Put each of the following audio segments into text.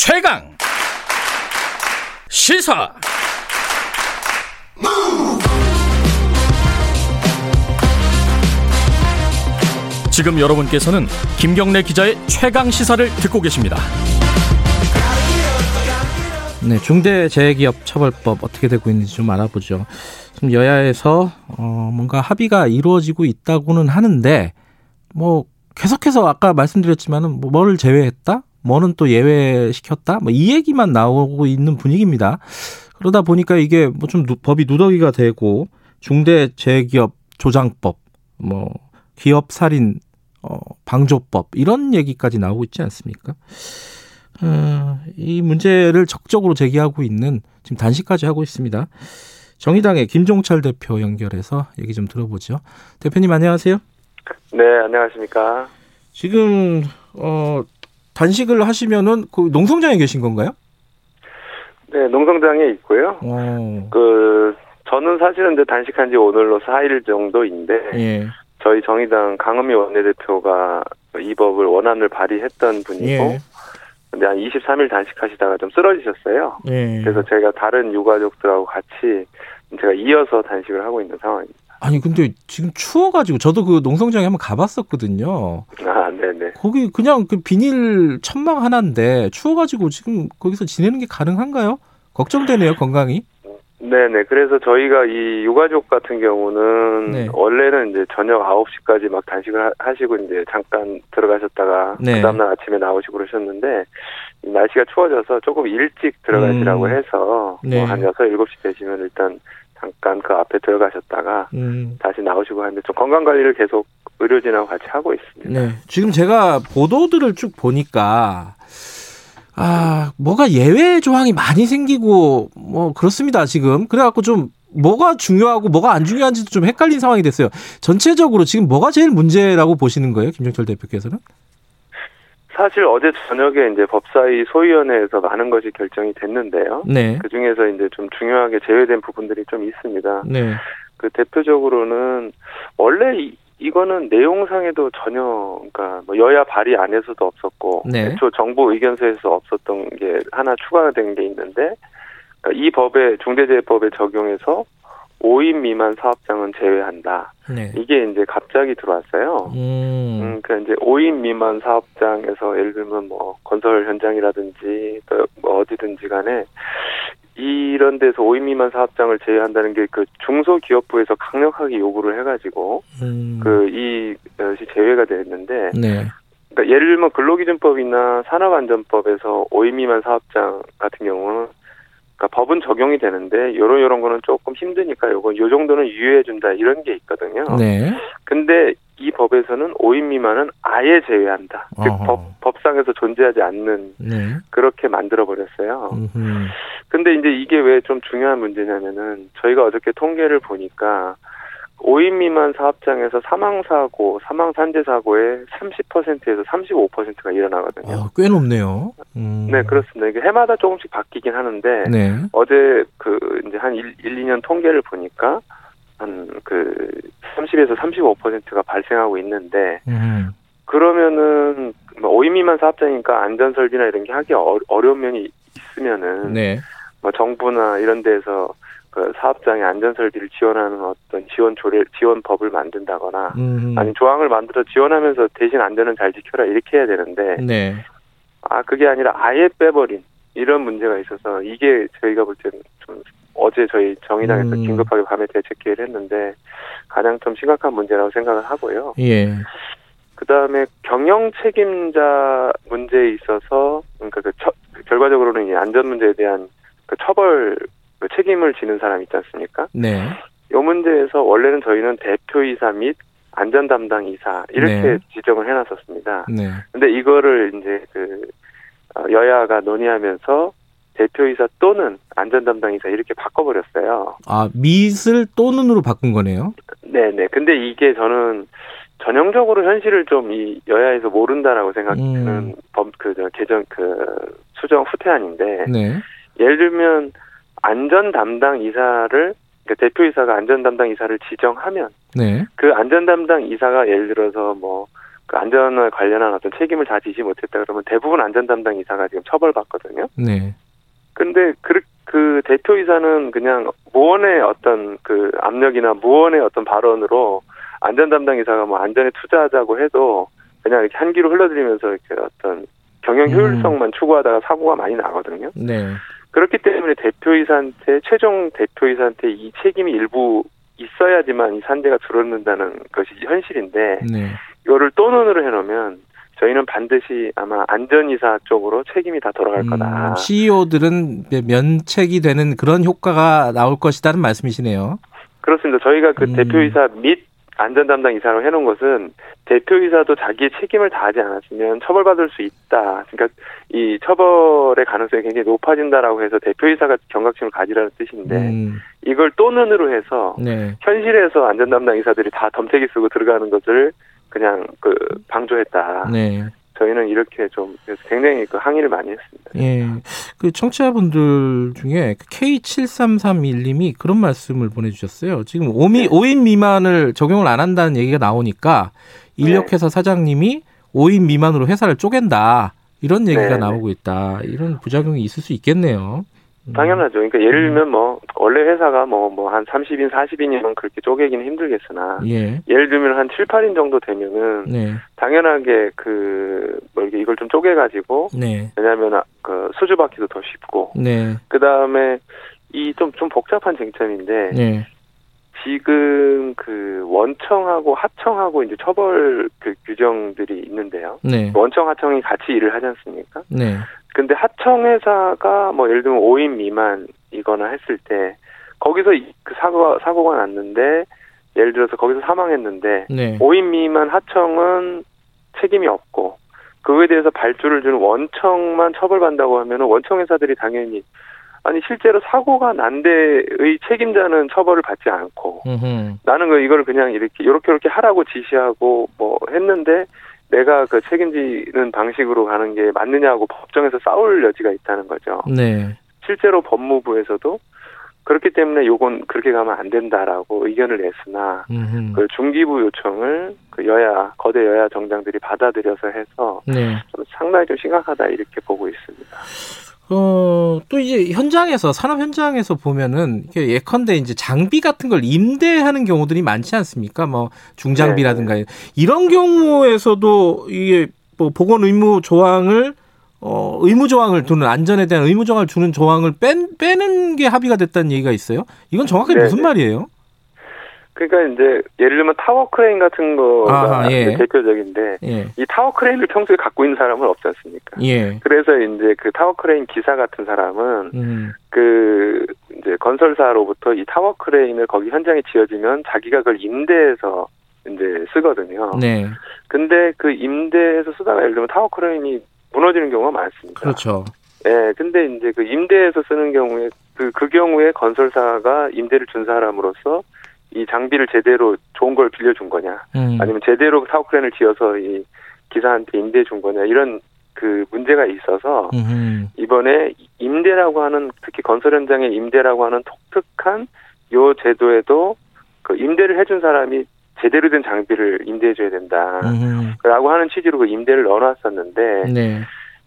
최강 시사 지금 여러분께서는 김경래 기자의 최강 시사를 듣고 계십니다. 네, 중대재해기업 처벌법 어떻게 되고 있는지 좀 알아보죠. 지금 여야에서 어, 뭔가 합의가 이루어지고 있다고는 하는데 뭐 계속해서 아까 말씀드렸지만은 뭐 뭐를 제외했다, 뭐는 또 예외시켰다, 뭐 이 얘기만 나오고 있는 분위기입니다. 그러다 보니까 이게 뭐 좀 법이 누더기가 되고 중대재해기업 조장법, 뭐 기업 살인 어, 방조법 이런 얘기까지 나오고 있지 않습니까? 어, 이 문제를 적극적으로 제기하고 있는 지금 단식까지 하고 있습니다. 정의당의 김종철 대표 연결해서 얘기 좀 들어보죠. 대표님 안녕하세요. 네, 안녕하십니까. 지금 어, 단식을 하시면은 그 농성장에 계신 건가요? 네, 농성장에 있고요. 어, 그 저는 사실은 이제 단식한 지 오늘로 4일 정도인데 예, 저희 정의당 강은미 원내대표가 이 법을 원안을 발의했던 분이고 예, 근데 한 23일 단식하시다가 좀 쓰러지셨어요. 예. 그래서 제가 다른 유가족들하고 같이 제가 이어서 단식을 하고 있는 상황입니다. 아니 근데 지금 추워가지고 저도 그 농성장에 한번 가봤었거든요. 아, 네네. 거기 그냥 그 비닐 천막 하나인데 추워가지고 지금 거기서 지내는 게 가능한가요? 걱정되네요 건강이. 네네. 그래서 저희가 이 유가족 같은 경우는 네. 원래는 이제 저녁 9시까지 막 단식을 하- 하시고 이제 잠깐 들어가셨다가 네. 그 다음날 아침에 나오시고 그러셨는데 이 날씨가 추워져서 조금 일찍 들어가시라고 음. 해서 네. 뭐한 6, 7시 되시면 일단 잠깐 그 앞에 들어가셨다가 음. 다시 나오시고 하는데 좀 건강 관리를 계속 의료진하고 같이 하고 있습니다. 네. 지금 제가 보도들을 쭉 보니까 아, 뭐가 예외 조항이 많이 생기고 뭐 그렇습니다, 지금. 그래 갖고 좀 뭐가 중요하고 뭐가 안 중요한지도 좀 헷갈린 상황이 됐어요. 전체적으로 지금 뭐가 제일 문제라고 보시는 거예요, 김정철 대표께서는? 사실 어제 저녁에 이제 법사위 소위원회에서 많은 것이 결정이 됐는데요. 네. 그 중에서 이제 좀 중요하게 제외된 부분들이 좀 있습니다. 네. 그 대표적으로는 원래 이, 이거는 내용상에도 전혀 그러니까 뭐 여야 발의 안에서도 없었고 네. 애초 정부 의견서에서 없었던 게 하나 추가된 게 있는데 그러니까 이 법에 중대재해법에 적용해서 5인 미만 사업장은 제외한다. 네. 이게 이제 갑자기 들어왔어요. 음. 음, 그 이제 5인 미만 사업장에서 예를 들면 뭐 건설 현장이라든지 또뭐 어디든지 간에 이런 데서 5인 미만 사업장을 제외한다는 게 그 중소기업부에서 강력하게 요구를 해가지고 음. 그 이것이 제외가 됐는데 네. 그러니까 예를 들면 근로기준법이나 산업안전법에서 5인 미만 사업장 같은 경우는 그러니까 법은 적용이 되는데 요런 요런 거는 조금 힘드니까 요거 요 정도는 유예해 준다 이런 게 있거든요. 네. 근데 이 법에서는 5인 미만은 아예 제외한다. 즉 어허. 법, 법상에서 존재하지 않는 네. 그렇게 만들어 버렸어요. 근데 이제 이게 왜 좀 중요한 문제냐면은 저희가 어저께 통계를 보니까 5인 미만 사업장에서 사망 사고, 사망 산재 사고의 30%에서 35%가 일어나거든요. 어, 꽤 높네요. 음. 네, 그렇습니다. 이게 해마다 조금씩 바뀌긴 하는데 네. 어제 그 이제 한 1, 1 2년 통계를 보니까 한 그 30에서 35%가 발생하고 있는데 음. 그러면은 뭐 5인 미만 사업장이니까 안전 설비나 이런 게 하기 어, 어려운 면이 있으면은 네. 뭐 정부나 이런 데서 그 사업장의 안전 설비를 지원하는 어떤 지원 조례 지원법을 만든다거나 음. 아니 조항을 만들어 지원하면서 대신 안전은 잘 지켜라 이렇게 해야 되는데 네. 아 그게 아니라 아예 빼버린 이런 문제가 있어서 이게 저희가 볼 때는 좀 어제 저희 정의당에서 음. 긴급하게 밤에 대책 회의를 했는데 가장 좀 심각한 문제라고 생각을 하고요. 예. 그 다음에 경영 책임자 문제에 있어서 그러니까 그 처, 결과적으로는 이 안전 문제에 대한 그 처벌 그 책임을 지는 사람 있지 않습니까? 네. 이 문제에서 원래는 저희는 대표이사 및 안전 담당 이사 이렇게 네. 지정을 해놨었습니다. 네. 근데 이거를 이제 그 어, 여야가 논의하면서 대표이사 또는 안전 담당 이사 이렇게 바꿔버렸어요. 아, 밑을 또는으로 바꾼 거네요. 네네. 근데 이게 저는 전형적으로 현실을 좀 이 여야에서 모른다라고 생각하는 음. 법그 개정 그 수정 후퇴안인데 네. 예를 들면 안전 담당 이사를 그러니까 대표이사가 안전 담당 이사를 지정하면 네. 그 안전 담당 이사가 예를 들어서 뭐 그 안전에 관련한 어떤 책임을 다 지지 못했다 그러면 대부분 안전 담당 이사가 지금 처벌받거든요. 네. 근데 그, 그 대표이사는 그냥 무언의 어떤 그 압력이나 무언의 어떤 발언으로 안전 담당 이사가 뭐 안전에 투자하자고 해도 그냥 이렇게 한기로 흘러들이면서 이렇게 어떤 경영 효율성만 추구하다가 사고가 많이 나거든요. 네. 그렇기 때문에 대표이사한테 최종 대표이사한테 이 책임이 일부 있어야지만 이 산재가 줄어든다는 것이 현실인데 네. 이거를 또 눈으로 해놓으면 저희는 반드시 아마 안전이사 쪽으로 책임이 다 돌아갈 거다. 음, CEO들은 면책이 되는 그런 효과가 나올 것이다는 말씀이시네요. 그렇습니다. 저희가 그 음. 대표이사 및 안전 담당 이사로 해놓은 것은 대표이사도 자기의 책임을 다하지 않았으면 처벌받을 수 있다. 그러니까 이 처벌의 가능성이 굉장히 높아진다라고 해서 대표이사가 경각심을 가지라는 뜻인데 음, 이걸 또 눈으로 해서 네. 현실에서 안전 담당 이사들이 다 덤태기 쓰고 들어가는 것을 그냥 그 방조했다. 네. 저희는 이렇게 좀 굉장히 그 항의를 많이 했습니다. 예. 그 청취자분들 중에 그 K7331님이 그런 말씀을 보내주셨어요. 지금 5미, 네. 5인 미만을 적용을 안 한다는 얘기가 나오니까 인력회사 사장님이 5인 미만으로 회사를 쪼갠다. 이런 얘기가 네, 네. 나오고 있다. 이런 부작용이 있을 수 있겠네요. 음. 당연하죠. 그러니까 예를 들면 뭐 원래 회사가 뭐 뭐 한 30인 40인이면 그렇게 쪼개기는 힘들겠으나 예. 예를 들면 한 7, 8인 정도 되면은 네. 당연하게 그뭐 이렇게 이걸 좀 쪼개 가지고 네. 왜냐하면 그 수주 받기도 더 쉽고 네. 그 다음에 이 좀좀 복잡한 쟁점인데 네. 지금 그 원청하고 하청하고 이제 처벌 그 규정들이 있는데요. 네. 원청 하청이 같이 일을 하지 않습니까? 네. 근데 하청 회사가 뭐 예를 들면 5인 미만이거나 했을 때 거기서 이- 그 사고가 사고가 났는데 예를 들어서 거기서 사망했는데 네. 5인 미만 하청은 책임이 없고 그거에 대해서 발주를 주는 원청만 처벌받는다고 하면 원청 회사들이 당연히 아니 실제로 사고가 난 데의 책임자는 처벌을 받지 않고 음흠. 나는 그 이거를 그냥 이렇게 이렇게 이렇게 하라고 지시하고 뭐 했는데 내가 그 책임지는 방식으로 가는 게 맞느냐고 법정에서 싸울 여지가 있다는 거죠. 네. 실제로 법무부에서도 그렇기 때문에 요건 그렇게 가면 안 된다라고 의견을 냈으나 음흠. 그 중기부 요청을 그 여야 거대 여야 정당들이 받아들여서 해서 네. 좀 상당히 좀 심각하다 이렇게 보고 있습니다. 어, 또 이제 현장에서, 산업 현장에서 보면은, 예컨대 이제 장비 같은 걸 임대하는 경우들이 많지 않습니까? 뭐, 중장비라든가. 이런 경우에서도 이게 뭐, 보건 의무 조항을, 어, 의무 조항을 두는, 안전에 대한 의무 조항을 두는 조항을 뺀, 빼는 게 합의가 됐다는 얘기가 있어요? 이건 정확하게 네, 무슨 네. 말이에요? 그러니까 이제 예를 들면 타워 크레인 같은 거가 아하, 예. 대표적인데 예. 이 타워 크레인을 평소에 갖고 있는 사람은 없지 않습니까? 예. 그래서 이제 그 타워 크레인 기사 같은 사람은 음, 그 이제 건설사로부터 이 타워 크레인을 거기 현장에 지어지면 자기가 그걸 임대해서 이제 쓰거든요. 네. 근데 그 임대해서 쓰다가 예를 들면 타워 크레인이 무너지는 경우가 많습니다. 그렇죠. 예, 근데 이제 그 임대해서 쓰는 경우에 그, 그 경우에 건설사가 임대를 준 사람으로서 이 장비를 제대로 좋은 걸 빌려준 거냐, 음, 아니면 제대로 크레인을 지어서 이 기사한테 임대해 준 거냐, 이런 그 문제가 있어서 음, 이번에 임대라고 하는 특히 건설 현장에 임대라고 하는 독특한 요 제도에도 그 임대를 해준 사람이 제대로 된 장비를 임대해줘야 된다. 음, 라고 하는 취지로 그 임대를 넣어놨었는데, 네.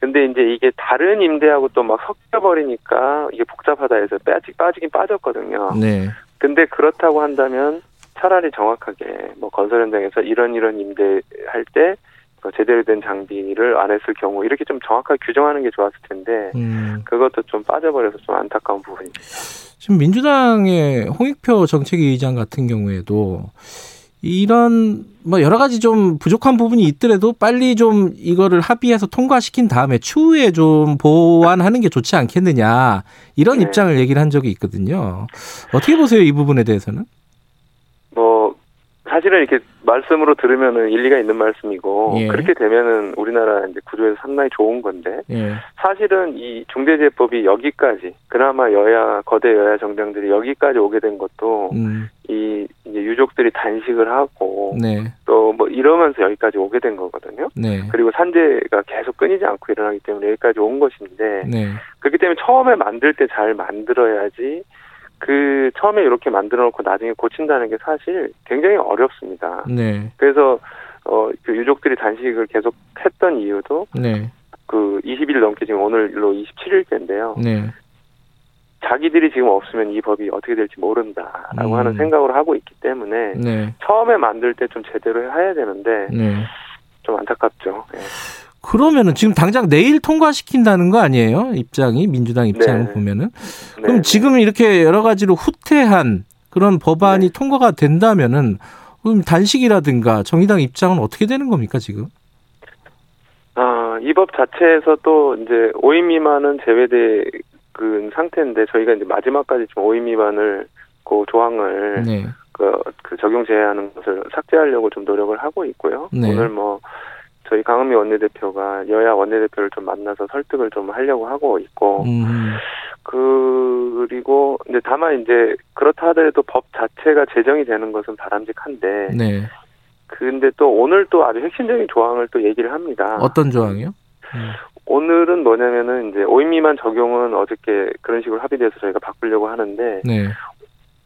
근데 이제 이게 다른 임대하고 또 막 섞여버리니까 이게 복잡하다 해서 빠지, 빠지긴 빠졌거든요. 네. 근데 그렇다고 한다면 차라리 정확하게 뭐 건설 현장에서 이런 이런 임대할 때그 제대로 된 장비를 안 했을 경우 이렇게 좀 정확하게 규정하는 게 좋았을 텐데 음. 그것도 좀 빠져버려서 좀 안타까운 부분입니다. 지금 민주당의 홍익표 정책위 의장 같은 경우에도 이런 뭐 여러 가지 좀 부족한 부분이 있더라도 빨리 좀 이거를 합의해서 통과시킨 다음에 추후에 좀 보완하는 게 좋지 않겠느냐 이런 네. 입장을 얘기를 한 적이 있거든요. 어떻게 보세요 이 부분에 대해서는? 뭐 사실은 이렇게 말씀으로 들으면은 일리가 있는 말씀이고 예. 그렇게 되면은 우리나라 이제 구조에서 상당히 좋은 건데 예. 사실은 이 중대재해법이 여기까지 그나마 여야 거대 여야 정당들이 여기까지 오게 된 것도 음, 이 이제 유족들이 단식을 하고 네, 또뭐 이러면서 여기까지 오게 된 거거든요. 네, 그리고 산재가 계속 끊이지 않고 일어나기 때문에 여기까지 온 것인데 네, 그렇기 때문에 처음에 만들 때 잘 만들어야지 그 처음에 이렇게 만들어 놓고 나중에 고친다는 게 사실 굉장히 어렵습니다. 네, 그래서 어, 그 유족들이 단식을 계속 했던 이유도 네. 그 20일 넘게 지금 오늘로 27일째인데요. 네. 자기들이 지금 없으면 이 법이 어떻게 될지 모른다라고 음. 하는 생각을 하고 있기 때문에 네. 처음에 만들 때 좀 제대로 해야 되는데 네. 좀 안타깝죠. 예. 그러면은 지금 당장 내일 통과시킨다는 거 아니에요? 입장이 민주당 입장을 네. 보면은 네, 그럼 네. 지금 이렇게 여러 가지로 후퇴한 그런 법안이 네. 통과가 된다면은 그럼 단식이라든가 정의당 입장은 어떻게 되는 겁니까 지금? 아, 이 법 자체에서 또 이제 5인 미만은 제외된 그 상태인데 저희가 이제 마지막까지 지금 5인 미만을 그 조항을 네. 그, 그 적용 제외하는 것을 삭제하려고 좀 노력을 하고 있고요. 네. 오늘 뭐 저희 강은미 원내대표가 여야 원내대표를 좀 만나서 설득을 좀 하려고 하고 있고 음. 그리고 이제 다만 이제 그렇다 하더라도 법 자체가 제정이 되는 것은 바람직한데 네. 근데 또 오늘 또 아주 핵심적인 조항을 또 얘기를 합니다. 어떤 조항이요? 음. 오늘은 뭐냐면은 이제 5인 미만 적용은 어저께 그런 식으로 합의돼서 저희가 바꾸려고 하는데 네.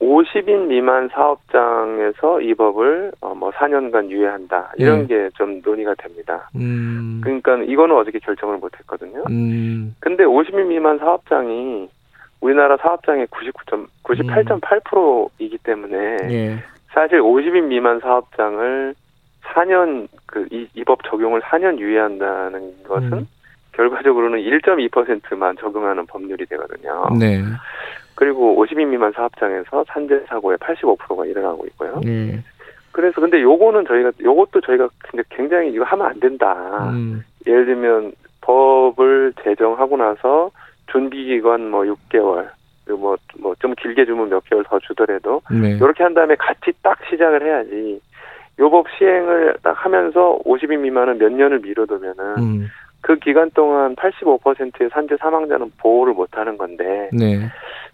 50인 미만 사업장에서 이 법을 어, 뭐 4년간 유예한다 이런 게좀 논의가 됩니다. 음. 그러니까 이거는 어저께 결정을 못했거든요. 음. 근데 50인 미만 사업장이 우리나라 사업장의 99점 98.8%이기 때문에 예. 사실 50인 미만 사업장을 4년 그이법 적용을 4년 유예한다는 것은 음. 결과적으로는 1.2%만 적용하는 법률이 되거든요. 네. 그리고 50인 미만 사업장에서 산재 사고의 85%가 일어나고 있고요. 예. 그래서 근데 요거는 저희가 요것도 저희가 근데 굉장히 이거 하면 안 된다. 음. 예를 들면 법을 제정하고 나서 준비 기간 뭐 6개월 그리고 뭐뭐 좀 길게 주면 몇 개월 더 주더라도 네. 이렇게 한 다음에 같이 딱 시작을 해야지. 요법 시행을 딱 하면서 50인 미만은 몇 년을 미뤄두면은 음. 그 기간 동안 85%의 산재 사망자는 보호를 못 하는 건데 네.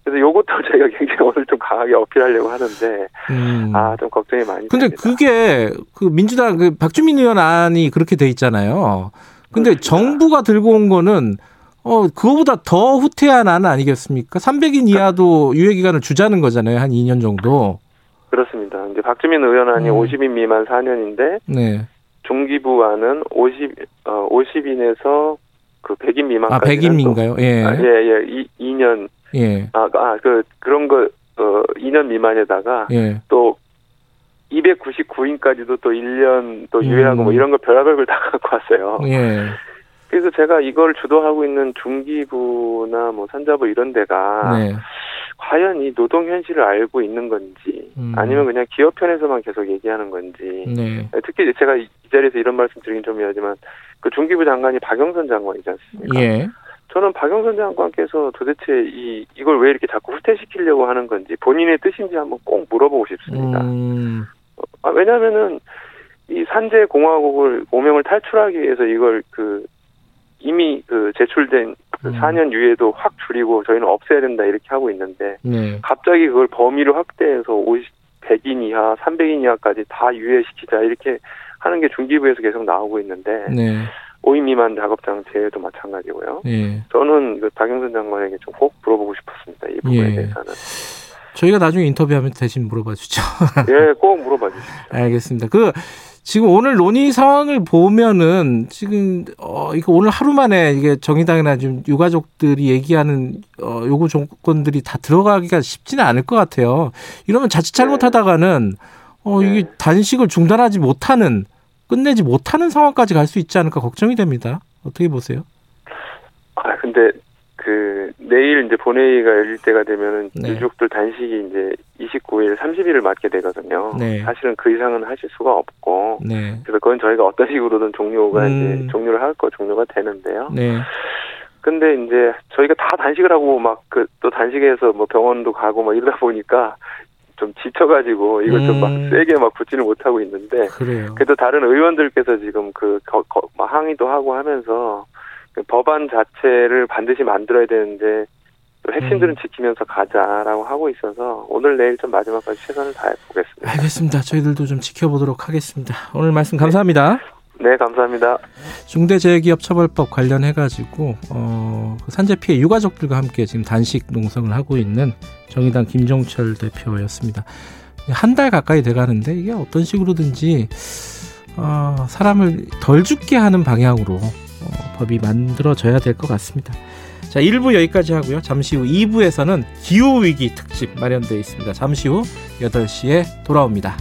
그래서 요것도 저희가 굉장히 오늘 좀 강하게 어필하려고 하는데 음. 아좀 걱정이 많이 근데 됩니다. 그게 그 민주당 그 박주민 의원 안이 그렇게 돼 있잖아요. 근데 그렇습니다. 정부가 들고 온 거는 어 그거보다 더 후퇴한 안 아니겠습니까? 300인 이하도 유예 기간을 주자는 거잖아요. 한 2년 정도. 그렇습니다. 이제 박주민 의원 안이 음. 50인 미만 4년인데 네. 중기부 안은 50 어, 50인에서 그 100인 아, 미만까지 100인인가요? 예. 아, 예, 예. 이, 2년 예. 아, 아, 그 그런 거 어, 2년 미만에다가 예. 또 299인까지도 또 1년 또 유예하고 음. 뭐 이런 거 별의별 걸 다 갖고 왔어요. 예. 그래서 제가 이걸 주도하고 있는 중기부나 뭐 산자부 이런 데가 네. 과연 이 노동 현실을 알고 있는 건지 음. 아니면 그냥 기업 편에서만 계속 얘기하는 건지 네. 특히 제가 이 자리에서 이런 말씀 드리긴 좀 미안하지만 그 중기부 장관이 박영선 장관이지 않습니까? 예. 저는 박영선 장관께서 도대체 이 이걸 왜 이렇게 자꾸 후퇴시키려고 하는 건지 본인의 뜻인지 한번 꼭 물어보고 싶습니다. 음. 아, 왜냐하면은 이 산재 공화국을 오명을 탈출하기 위해서 이걸 그 이미 그 제출된 그 음. 4년 유예도 확 줄이고 저희는 없애야 된다 이렇게 하고 있는데 네. 갑자기 그걸 범위를 확대해서 50, 100인 이하, 300인 이하까지 다 유예시키자 이렇게 하는 게 중기부에서 계속 나오고 있는데 네. 5인 미만 작업장 제외도 마찬가지고요. 예. 저는 그 박영선 장관에게 좀 꼭 물어보고 싶었습니다. 이 부분에 예. 대해서는. 저희가 나중에 인터뷰하면 대신 물어봐 주죠. 예, 꼭 물어봐 주십시오. 알겠습니다. 그 지금 오늘 논의 상황을 보면은 지금 어 이거 오늘 하루 만에 이게 정의당이나 지금 유가족들이 얘기하는 어 요구 조건들이 다 들어가기가 쉽지는 않을 것 같아요. 이러면 자칫 잘못하다가는 어 이게 네. 단식을 중단하지 못하는 끝내지 못하는 상황까지 갈 수 있지 않을까 걱정이 됩니다. 어떻게 보세요? 아, 근데 그 내일 이제 본회의가 열릴 때가 되면은 네. 유족들 단식이 이제 29일, 30일을 맞게 되거든요. 네. 사실은 그 이상은 하실 수가 없고 네. 그래서 그건 저희가 어떤 식으로든 종료가 음. 이제 종료를 할 거 종료가 되는데요. 네. 근데 이제 저희가 다 단식을 하고 막 그 또 단식해서 뭐 병원도 가고 막 이러다 보니까 좀 지쳐가지고 이걸 좀막 음. 세게 막 붙지는 못하고 있는데 그래요. 그래도 다른 의원들께서 지금 그 거, 거, 막 항의도 하고 하면서 그 법안 자체를 반드시 만들어야 되는데 또 핵심들은 음. 지키면서 가자라고 하고 있어서 오늘 내일 좀 마지막까지 최선을 다해 보겠습니다. 알겠습니다. 저희들도 좀 지켜보도록 하겠습니다. 오늘 말씀 감사합니다. 네, 감사합니다. 중대재해기업처벌법 관련해가지고 어, 그 산재 피해 유가족들과 함께 지금 단식 농성을 하고 있는 정의당 김종철 대표였습니다. 한 달 가까이 돼가는데 이게 어떤 식으로든지 어, 사람을 덜 죽게 하는 방향으로 어, 법이 만들어져야 될 것 같습니다. 자, 1부 여기까지 하고요. 잠시 후 2부에서는 기후위기 특집 마련되어 있습니다. 잠시 후 8시에 돌아옵니다.